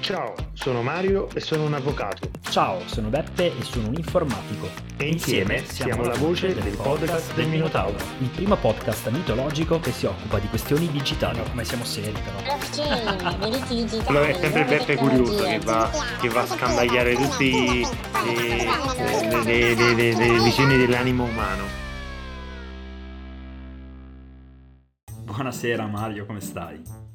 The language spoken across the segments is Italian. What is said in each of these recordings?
Ciao, sono Mario e sono un avvocato. Ciao, sono Beppe e sono un informatico. E insieme siamo la voce del podcast del Minotauro. Il primo podcast mitologico che si occupa di questioni digitali. come siamo seri però. Allora è sempre Beppe curioso che va, che va a scandagliare tutte le, le, le, le, le visioni dell'animo umano. Buonasera Mario, come stai?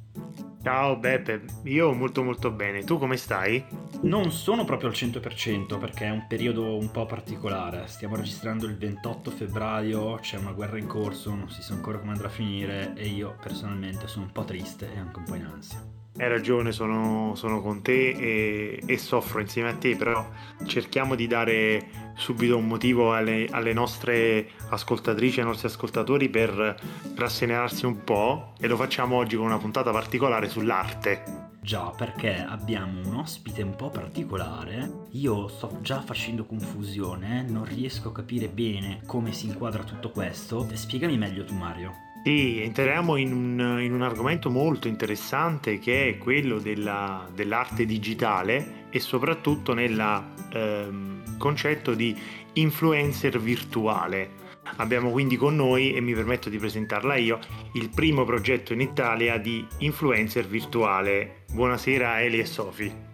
Ciao Beppe, io molto molto bene, tu come stai? Non sono proprio al 100% perché è un periodo un po' particolare, stiamo registrando il 28 febbraio, c'è una guerra in corso, non si sa ancora come andrà a finire e io personalmente sono un po' triste e anche un po' in ansia. Hai ragione, sono, sono con te e, e, soffro insieme a te, però cerchiamo di dare subito un motivo alle, alle nostre ascoltatrici ai nostri ascoltatori per rasserenarsi un po' e lo facciamo oggi con una puntata particolare sull'arte. Già, perché abbiamo un ospite un po' particolare. Io sto già facendo confusione, non riesco a capire bene come si inquadra tutto questo. Spiegami meglio tu, Mario. Sì, entriamo in un, in un, argomento molto interessante che è quello della, dell'arte digitale e soprattutto nel ehm, concetto di influencer virtuale. Abbiamo quindi con noi, e mi permetto di presentarla io, il primo progetto in Italia di influencer virtuale. Buonasera Eli e Sofi.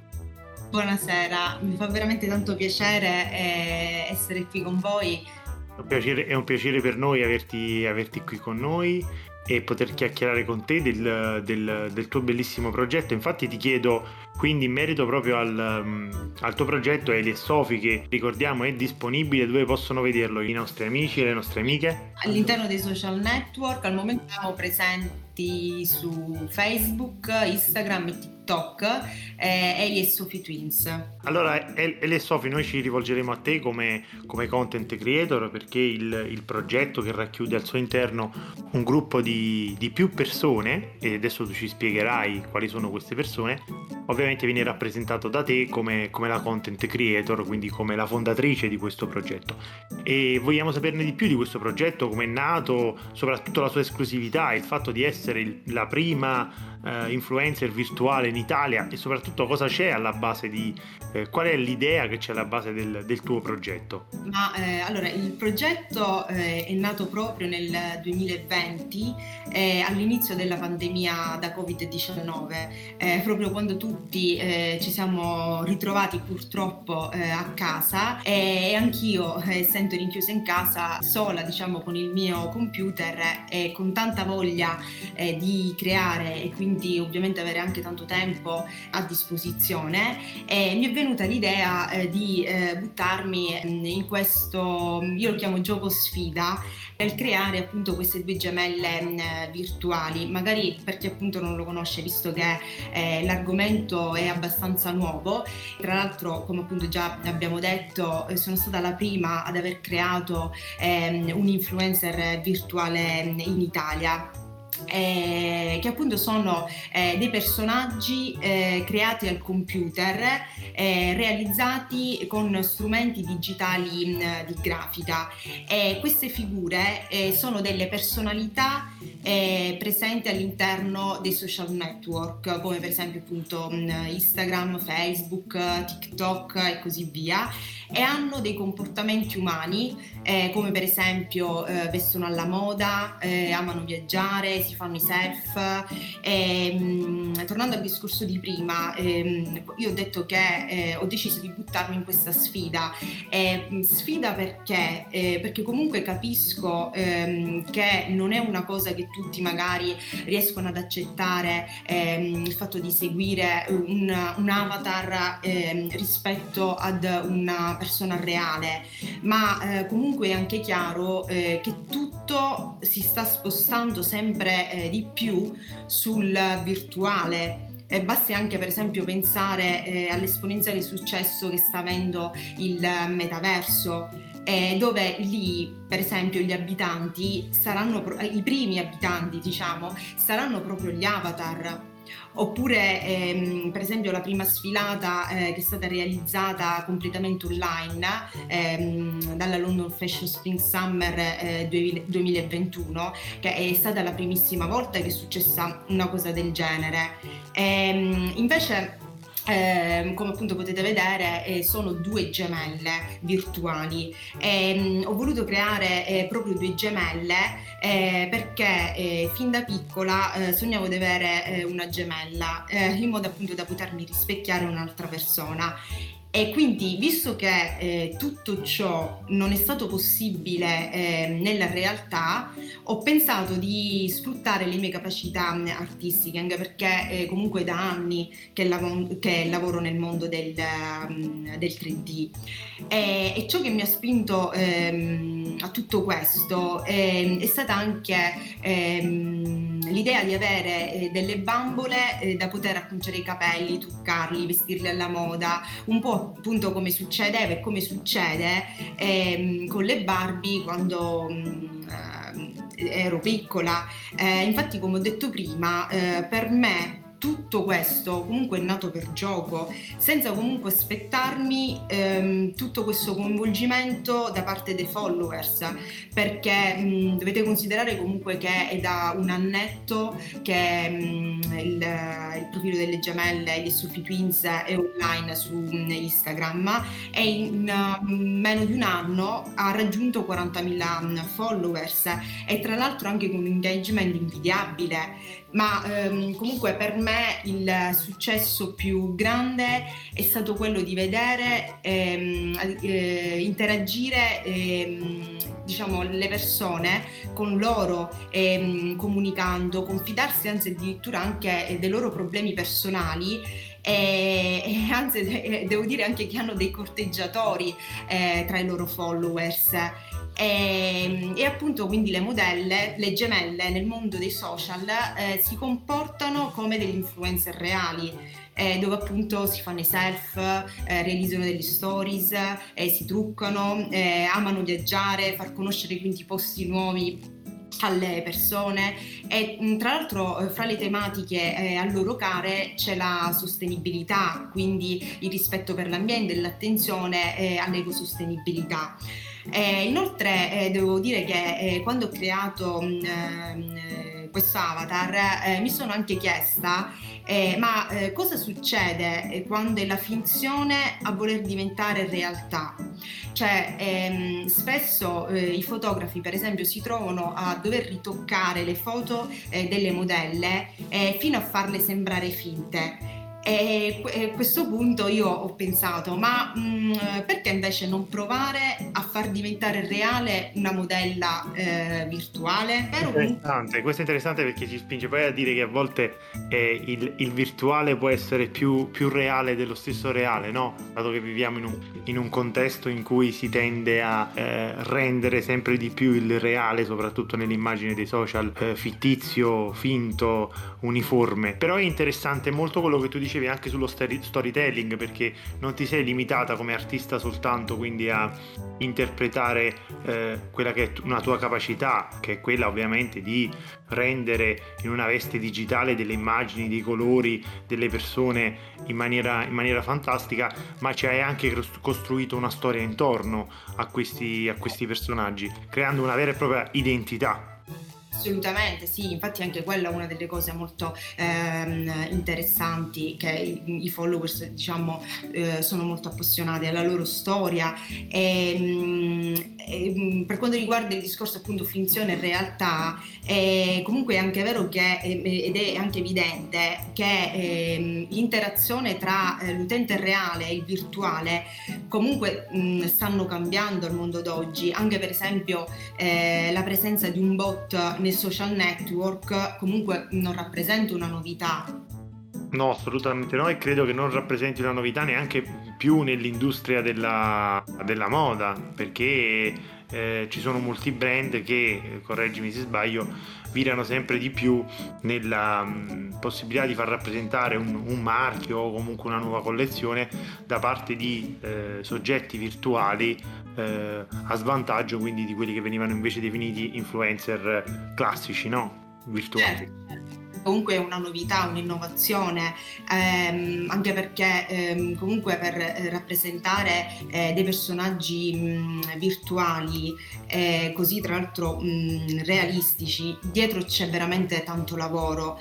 Buonasera, mi fa veramente tanto piacere eh, essere qui con voi un piacere, è un piacere per noi averti, averti qui con noi e poter chiacchierare con te del, del, del, tuo bellissimo progetto. Infatti ti chiedo quindi in merito proprio al, um, al tuo progetto Eli Sofi che ricordiamo è disponibile dove possono vederlo i nostri amici e le nostre amiche? All'interno dei social network al momento siamo presenti su Facebook, Instagram e TikTok TikTok eh, Eli e Sophie Twins. Allora, Eli e Sophie, noi ci rivolgeremo a te come, come content creator perché il, il, progetto che racchiude al suo interno un gruppo di, di più persone, e adesso tu ci spiegherai quali sono queste persone, ovviamente viene rappresentato da te come, come la content creator, quindi come la fondatrice di questo progetto. E vogliamo saperne di più di questo progetto, come è nato, soprattutto la sua esclusività, il fatto di essere la prima eh, influencer virtuale in Italia e soprattutto cosa c'è alla base di eh, qual è l'idea che c'è alla base del, del tuo progetto? Ma eh, allora il progetto eh, è nato proprio nel 2020 eh, all'inizio della pandemia da Covid-19, eh, proprio quando tutti ci siamo ritrovati purtroppo a casa e anch'io essendo rinchiusa in casa sola diciamo con il mio computer e con tanta voglia di creare e quindi quindi ovviamente avere anche tanto tempo a disposizione e mi è venuta l'idea eh, di eh, buttarmi mm, in questo, io lo chiamo gioco sfida, nel creare appunto queste due gemelle mm, virtuali, magari per chi appunto non lo conosce visto che eh, l'argomento è abbastanza nuovo, tra l'altro come appunto già abbiamo detto eh, sono stata la prima ad aver creato ehm, un influencer virtuale mm, in Italia eh, che appunto sono eh, dei personaggi eh, creati al computer, eh, realizzati con strumenti digitali mh, di grafica. E queste figure eh, sono delle personalità eh, presenti all'interno dei social network, come per esempio appunto mh, Instagram, Facebook, TikTok e così via, e hanno dei comportamenti umani, come per esempio vestono alla moda, amano viaggiare, si fanno i self. E, mh, tornando al discorso di prima, ehm, io ho detto che eh, ho deciso di buttarmi in questa sfida. Eh, sfida perché? Eh, perché comunque capisco ehm, che non è una cosa che tutti magari riescono ad accettare ehm, il fatto di seguire un, un avatar ehm, rispetto ad una persona reale, ma eh, comunque è anche chiaro eh, che tutto si sta spostando sempre eh, di più sul virtuale. E basti anche per esempio pensare eh, all'esponenziale successo che sta avendo il metaverso, eh, dove lì per esempio gli abitanti saranno, i primi abitanti diciamo, saranno proprio gli avatar oppure ehm, per esempio la prima sfilata eh, che è stata realizzata completamente online ehm, dalla London Fashion Spring Summer eh, 2021 che è stata la primissima volta che è successa una cosa del genere. Ehm, invece eh, come appunto potete vedere eh, sono due gemelle virtuali. E, mm, ho voluto creare eh, proprio due gemelle eh, perché eh, fin da piccola eh, sognavo di avere una gemella in modo appunto da potermi rispecchiare un'altra persona e quindi, visto che eh, tutto ciò non è stato possibile eh, nella realtà, ho pensato di sfruttare le mie capacità artistiche, anche perché eh, comunque da anni che, lav- che, lavoro nel mondo del, um, del 3D. E, e, ciò che mi ha spinto ehm, a tutto questo ehm, è stata anche ehm, l'idea di avere eh, delle bambole eh, da poter acconciare i capelli, truccarli, vestirli alla moda, un po' appunto come succedeva e come succede ehm, con le Barbie quando mh, mm, eh, ero piccola. Eh, infatti, come ho detto prima, eh, per me tutto questo comunque è nato per gioco, senza comunque aspettarmi ehm, tutto questo coinvolgimento da parte dei followers, perché mh, dovete considerare comunque che è da un annetto che mh, il, il, profilo delle gemelle, gli Sophie Twins è online su Instagram e in uh, meno di un anno ha raggiunto 40.000 followers e tra l'altro anche con un engagement invidiabile ma ehm, comunque per me il successo più grande è stato quello di vedere ehm, eh, interagire ehm, diciamo, le persone con loro ehm, comunicando, confidarsi anzi addirittura anche dei loro problemi personali e, e, anzi devo dire anche che hanno dei corteggiatori eh, tra i loro followers e, ehm, e, appunto quindi le modelle, le gemelle nel mondo dei social eh, si comportano come degli influencer reali. Eh, dove appunto si fanno i self, eh, realizzano delle stories, eh, si truccano, eh, amano viaggiare, far conoscere quindi posti nuovi alle persone e tra l'altro eh, fra le tematiche eh, a loro care c'è la sostenibilità, quindi il rispetto per l'ambiente e l'attenzione eh, all'ecosostenibilità. Eh, inoltre eh, devo dire che eh, quando ho creato mm, eh, questo avatar eh, mi sono anche chiesta eh, ma cosa succede quando è la finzione a voler diventare realtà? Cioè ehm, spesso i fotografi per esempio si trovano a dover ritoccare le foto delle modelle fino a farle sembrare finte e a questo punto io ho pensato, ma mh, mm, perché invece non provare a far diventare reale una modella eh, virtuale? Interessante, questo è interessante perché ci spinge poi a dire che a volte eh, il, il, virtuale può essere più, più, reale dello stesso reale, no? Dato che viviamo in un, in un contesto in cui si tende a eh, rendere sempre di più il reale, soprattutto nell'immagine dei social, eh, fittizio, finto, uniforme. Però è interessante molto quello che tu dici dicevi anche sullo storytelling perché non ti sei limitata come artista soltanto quindi a interpretare eh, quella che è una tua capacità che è quella ovviamente di rendere in una veste digitale delle immagini, dei colori, delle persone in maniera, in maniera fantastica ma ci hai anche costruito una storia intorno a questi, a questi personaggi creando una vera e propria identità Assolutamente, sì, infatti anche quella è una delle cose molto ehm, interessanti che i, i followers diciamo eh, sono molto appassionati alla loro storia. E, mm, e, mm, per quanto riguarda il discorso appunto finzione e realtà è comunque è anche vero che ed è anche evidente che eh, l'interazione tra eh, l'utente reale e il virtuale comunque mh, stanno cambiando al mondo d'oggi, anche per esempio eh, la presenza di un bot nel social network comunque non rappresenta una novità. No, assolutamente no e credo che non rappresenti una novità neanche più nell'industria della, della moda perché eh, ci sono molti brand che, correggimi se sbaglio, virano sempre di più nella mm, possibilità di far rappresentare un, un, marchio o comunque una nuova collezione da parte di eh, soggetti virtuali eh, a svantaggio quindi di quelli che venivano invece definiti influencer classici, no? Virtuali. Certo comunque è una novità, un'innovazione, ehm, anche perché ehm, comunque per eh, rappresentare eh, dei personaggi mh, virtuali, eh, così tra l'altro mh, realistici, dietro c'è veramente tanto lavoro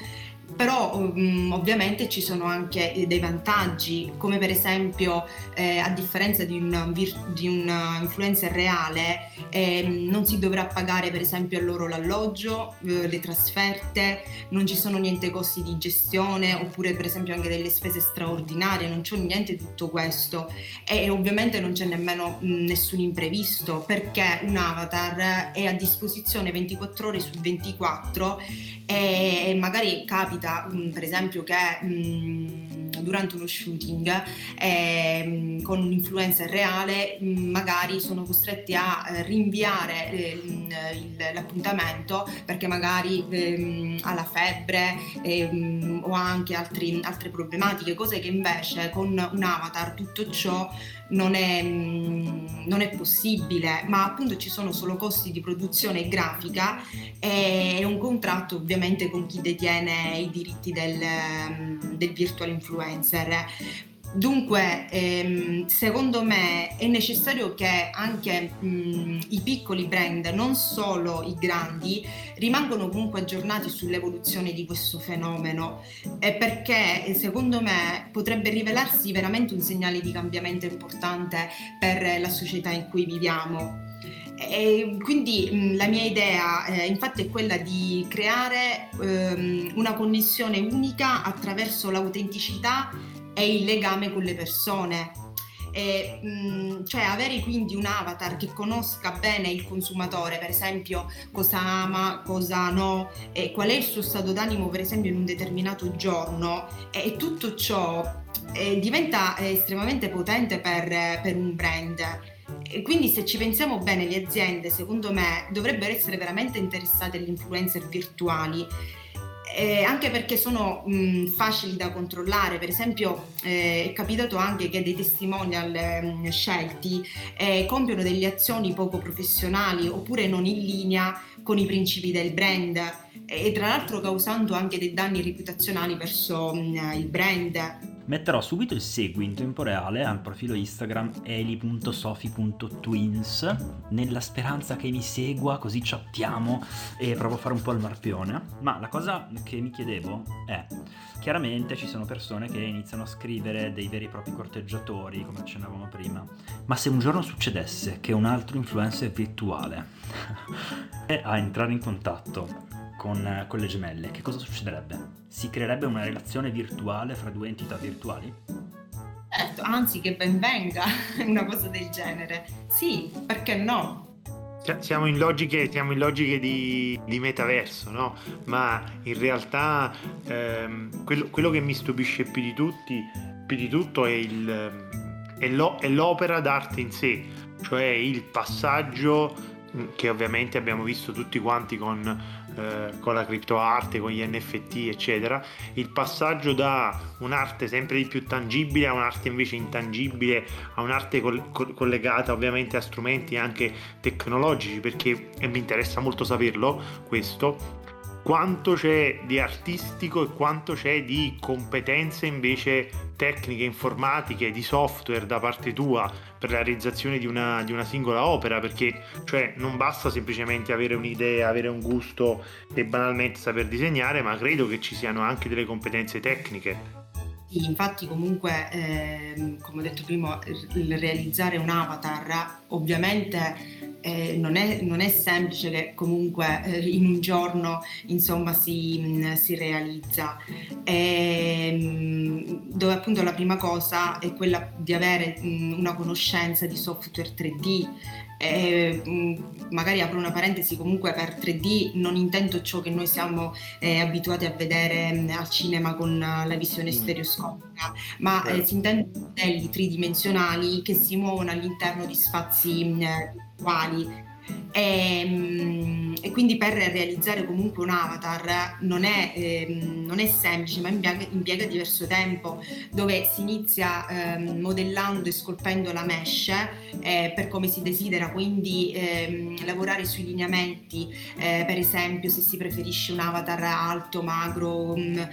però um, ovviamente ci sono anche eh, dei vantaggi, come per esempio eh, a differenza di un, di un influencer reale eh, non si dovrà pagare per esempio a loro l'alloggio, eh, le trasferte, non ci sono niente costi di gestione oppure per esempio anche delle spese straordinarie, non c'è niente di tutto questo. E ovviamente non c'è nemmeno mh, nessun imprevisto perché un avatar è a disposizione 24 ore su 24 e magari capita capita mh, mm, per esempio che mh, mm, durante uno shooting eh, con un influencer reale mm, magari sono costretti a eh, rinviare eh, il, l'appuntamento perché magari ehm, ha la febbre ehm, o ha anche altri, altre problematiche, cose che invece con un avatar tutto ciò non è, mm, non è, possibile, ma appunto ci sono solo costi di produzione grafica e un contratto ovviamente con chi detiene i diritti del, mm, del virtual influencer. Dunque, ehm, secondo me è necessario che anche mh, i piccoli brand, non solo i grandi, rimangano comunque aggiornati sull'evoluzione di questo fenomeno, eh, perché secondo me potrebbe rivelarsi veramente un segnale di cambiamento importante per la società in cui viviamo. E quindi mh, la mia idea eh, infatti è quella di creare ehm, una connessione unica attraverso l'autenticità e il legame con le persone. E, mh, cioè avere quindi un avatar che conosca bene il consumatore, per esempio cosa ama, cosa no, e qual è il suo stato d'animo, per esempio in un determinato giorno, e, tutto ciò eh, diventa estremamente potente per, per un brand. E quindi se ci pensiamo bene, le aziende, secondo me, dovrebbero essere veramente interessate agli influencer virtuali eh, anche perché sono mh, facili da controllare. Per esempio, eh, è capitato anche che dei testimonial mh, scelti eh, compiono delle azioni poco professionali oppure non in linea con i principi del brand e tra l'altro causando anche dei danni reputazionali verso mh, il brand. Metterò subito il segui in tempo reale al profilo Instagram eli.sofi.twins nella speranza che mi segua così chattiamo e provo a fare un po' il marpione. Ma la cosa che mi chiedevo è, chiaramente ci sono persone che iniziano a scrivere dei veri e propri corteggiatori, come accennavamo prima, ma se un giorno succedesse che un altro influencer virtuale a entrare in contatto con, con, le gemelle, che cosa succederebbe? Si creerebbe una relazione virtuale fra due entità virtuali? Certo, anzi che ben venga una cosa del genere. Sì, perché no? Siamo in logiche, siamo in logiche di, di, metaverso, no? Ma in realtà ehm, quello, quello, che mi stupisce più di tutti, più di tutto è, il, è, lo, è l'opera d'arte in sé, cioè il passaggio che ovviamente abbiamo visto tutti quanti con eh, con la criptoarte, con gli NFT, eccetera, il passaggio da un'arte sempre di più tangibile a un'arte invece intangibile, a un'arte col- col- collegata ovviamente a strumenti anche tecnologici, perché e mi interessa molto saperlo questo, quanto c'è di artistico e quanto c'è di competenze invece tecniche, informatiche, di software da parte tua per la realizzazione di una, di una singola opera, perché cioè, non basta semplicemente avere un'idea, avere un gusto e banalmente saper disegnare, ma credo che ci siano anche delle competenze tecniche. Sì, infatti comunque, eh, come ho detto prima, realizzare un avatar ovviamente eh, non, è, non, è, semplice che comunque eh, in un giorno insomma si, mh, mm, si realizza. E, ehm, mh, dove appunto la prima cosa è quella di avere mh, mm, una conoscenza di software 3D e, mm, magari apro una parentesi comunque per 3D non intendo ciò che noi siamo eh, abituati a vedere al cinema con la visione stereoscopica ma eh, si intendono modelli tridimensionali che si muovono all'interno di spazi quali e, ehm, e, quindi per realizzare comunque un avatar non è, eh, non è semplice, ma impiega, impiega, diverso tempo, dove si inizia eh, modellando e scolpendo la mesh eh, per come si desidera, quindi ehm, lavorare sui lineamenti, eh, per esempio se si preferisce un avatar alto, magro, um,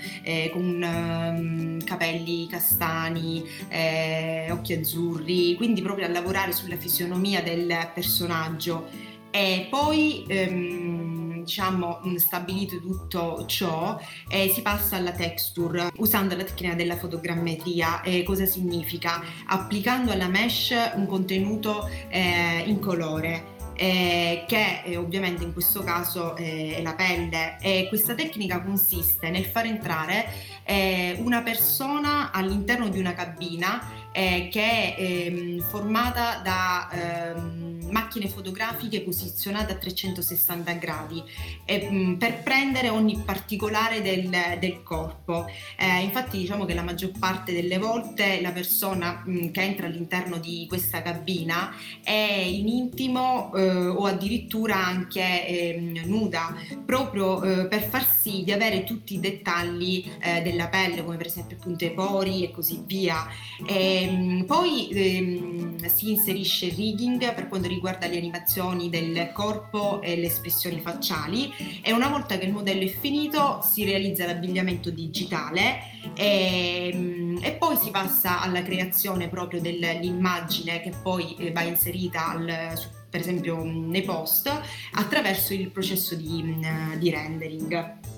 con um, capelli castani, eh, occhi azzurri, quindi proprio a lavorare sulla fisionomia del personaggio e poi ehm, diciamo stabilito tutto ciò, eh, si passa alla texture usando la tecnica della fotogrammetria. Eh, cosa significa? Applicando alla mesh un contenuto eh, in colore eh, che eh, ovviamente in questo caso eh, è la pelle. E questa tecnica consiste nel far entrare eh, una persona all'interno di una cabina eh, che è ehm, formata da ehm, macchine fotografiche posizionate a 360 gradi eh, mh, per prendere ogni particolare del, del corpo. Eh, infatti diciamo che la maggior parte delle volte la persona mh, che entra all'interno di questa cabina è in intimo eh, o addirittura anche ehm, nuda, proprio eh, per far sì di avere tutti i dettagli eh, della pelle, come per esempio appunto i pori e così via. E, Ehm, poi ehm, si inserisce il rigging per quanto riguarda le animazioni del corpo e le espressioni facciali. E una volta che il modello è finito si realizza l'abbigliamento digitale. E, ehm, e poi si passa alla creazione proprio dell'immagine che poi eh, va inserita al, per esempio nei post attraverso il processo di, di rendering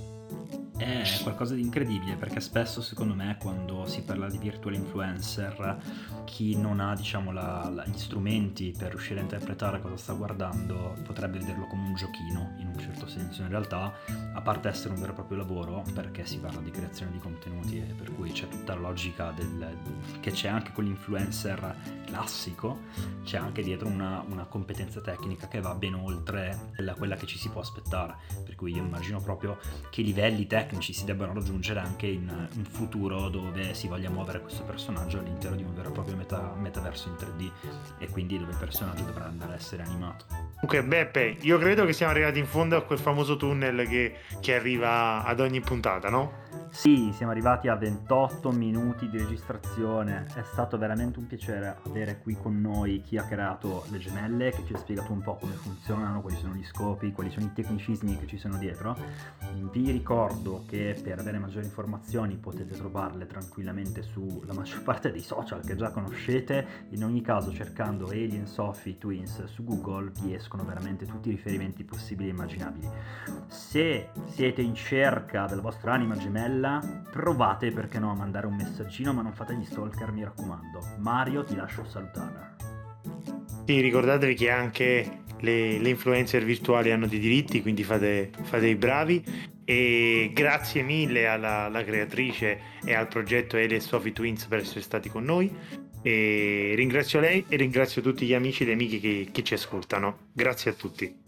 è qualcosa di incredibile perché spesso secondo me quando si parla di virtual influencer chi non ha diciamo la, la, gli strumenti per riuscire a interpretare cosa sta guardando potrebbe vederlo come un giochino in un certo senso. In realtà a parte essere un vero e proprio lavoro perché si parla di creazione di contenuti e per cui c'è tutta la logica del, che c'è anche con l'influencer classico c'è anche dietro una, una competenza tecnica che va ben oltre quella che ci si può aspettare. Per cui io immagino proprio che livelli tecnici tecnici si debbano raggiungere anche in un futuro dove si voglia muovere questo personaggio all'interno di un vero e proprio meta- metaverso in 3D e quindi dove il personaggio dovrà andare a essere animato. Comunque Beppe, io credo che siamo arrivati in fondo a quel famoso tunnel che, che arriva ad ogni puntata, no? Sì, siamo arrivati a 28 minuti di registrazione. È stato veramente un piacere avere qui con noi chi ha creato le gemelle, che ci ha spiegato un po' come funzionano, quali sono gli scopi, quali sono i tecnicismi che ci sono dietro. Vi ricordo che per avere maggiori informazioni potete trovarle tranquillamente sulla maggior parte dei social che già conoscete. In ogni caso, cercando Alien Sophie Twins su Google vi escono veramente tutti i riferimenti possibili e immaginabili. Se siete in cerca della vostra anima gemella, bella, provate perché no a mandare un messaggino, ma non fate gli stalker, mi raccomando. Mario, ti lascio salutare. Sì, ricordatevi che anche le, le influencer virtuali hanno dei diritti, quindi fate, fate i bravi. E grazie mille alla, alla creatrice e al progetto Ele e Sophie Twins per essere stati con noi. E ringrazio lei e ringrazio tutti gli amici e le amiche che, che ci ascoltano. Grazie a tutti.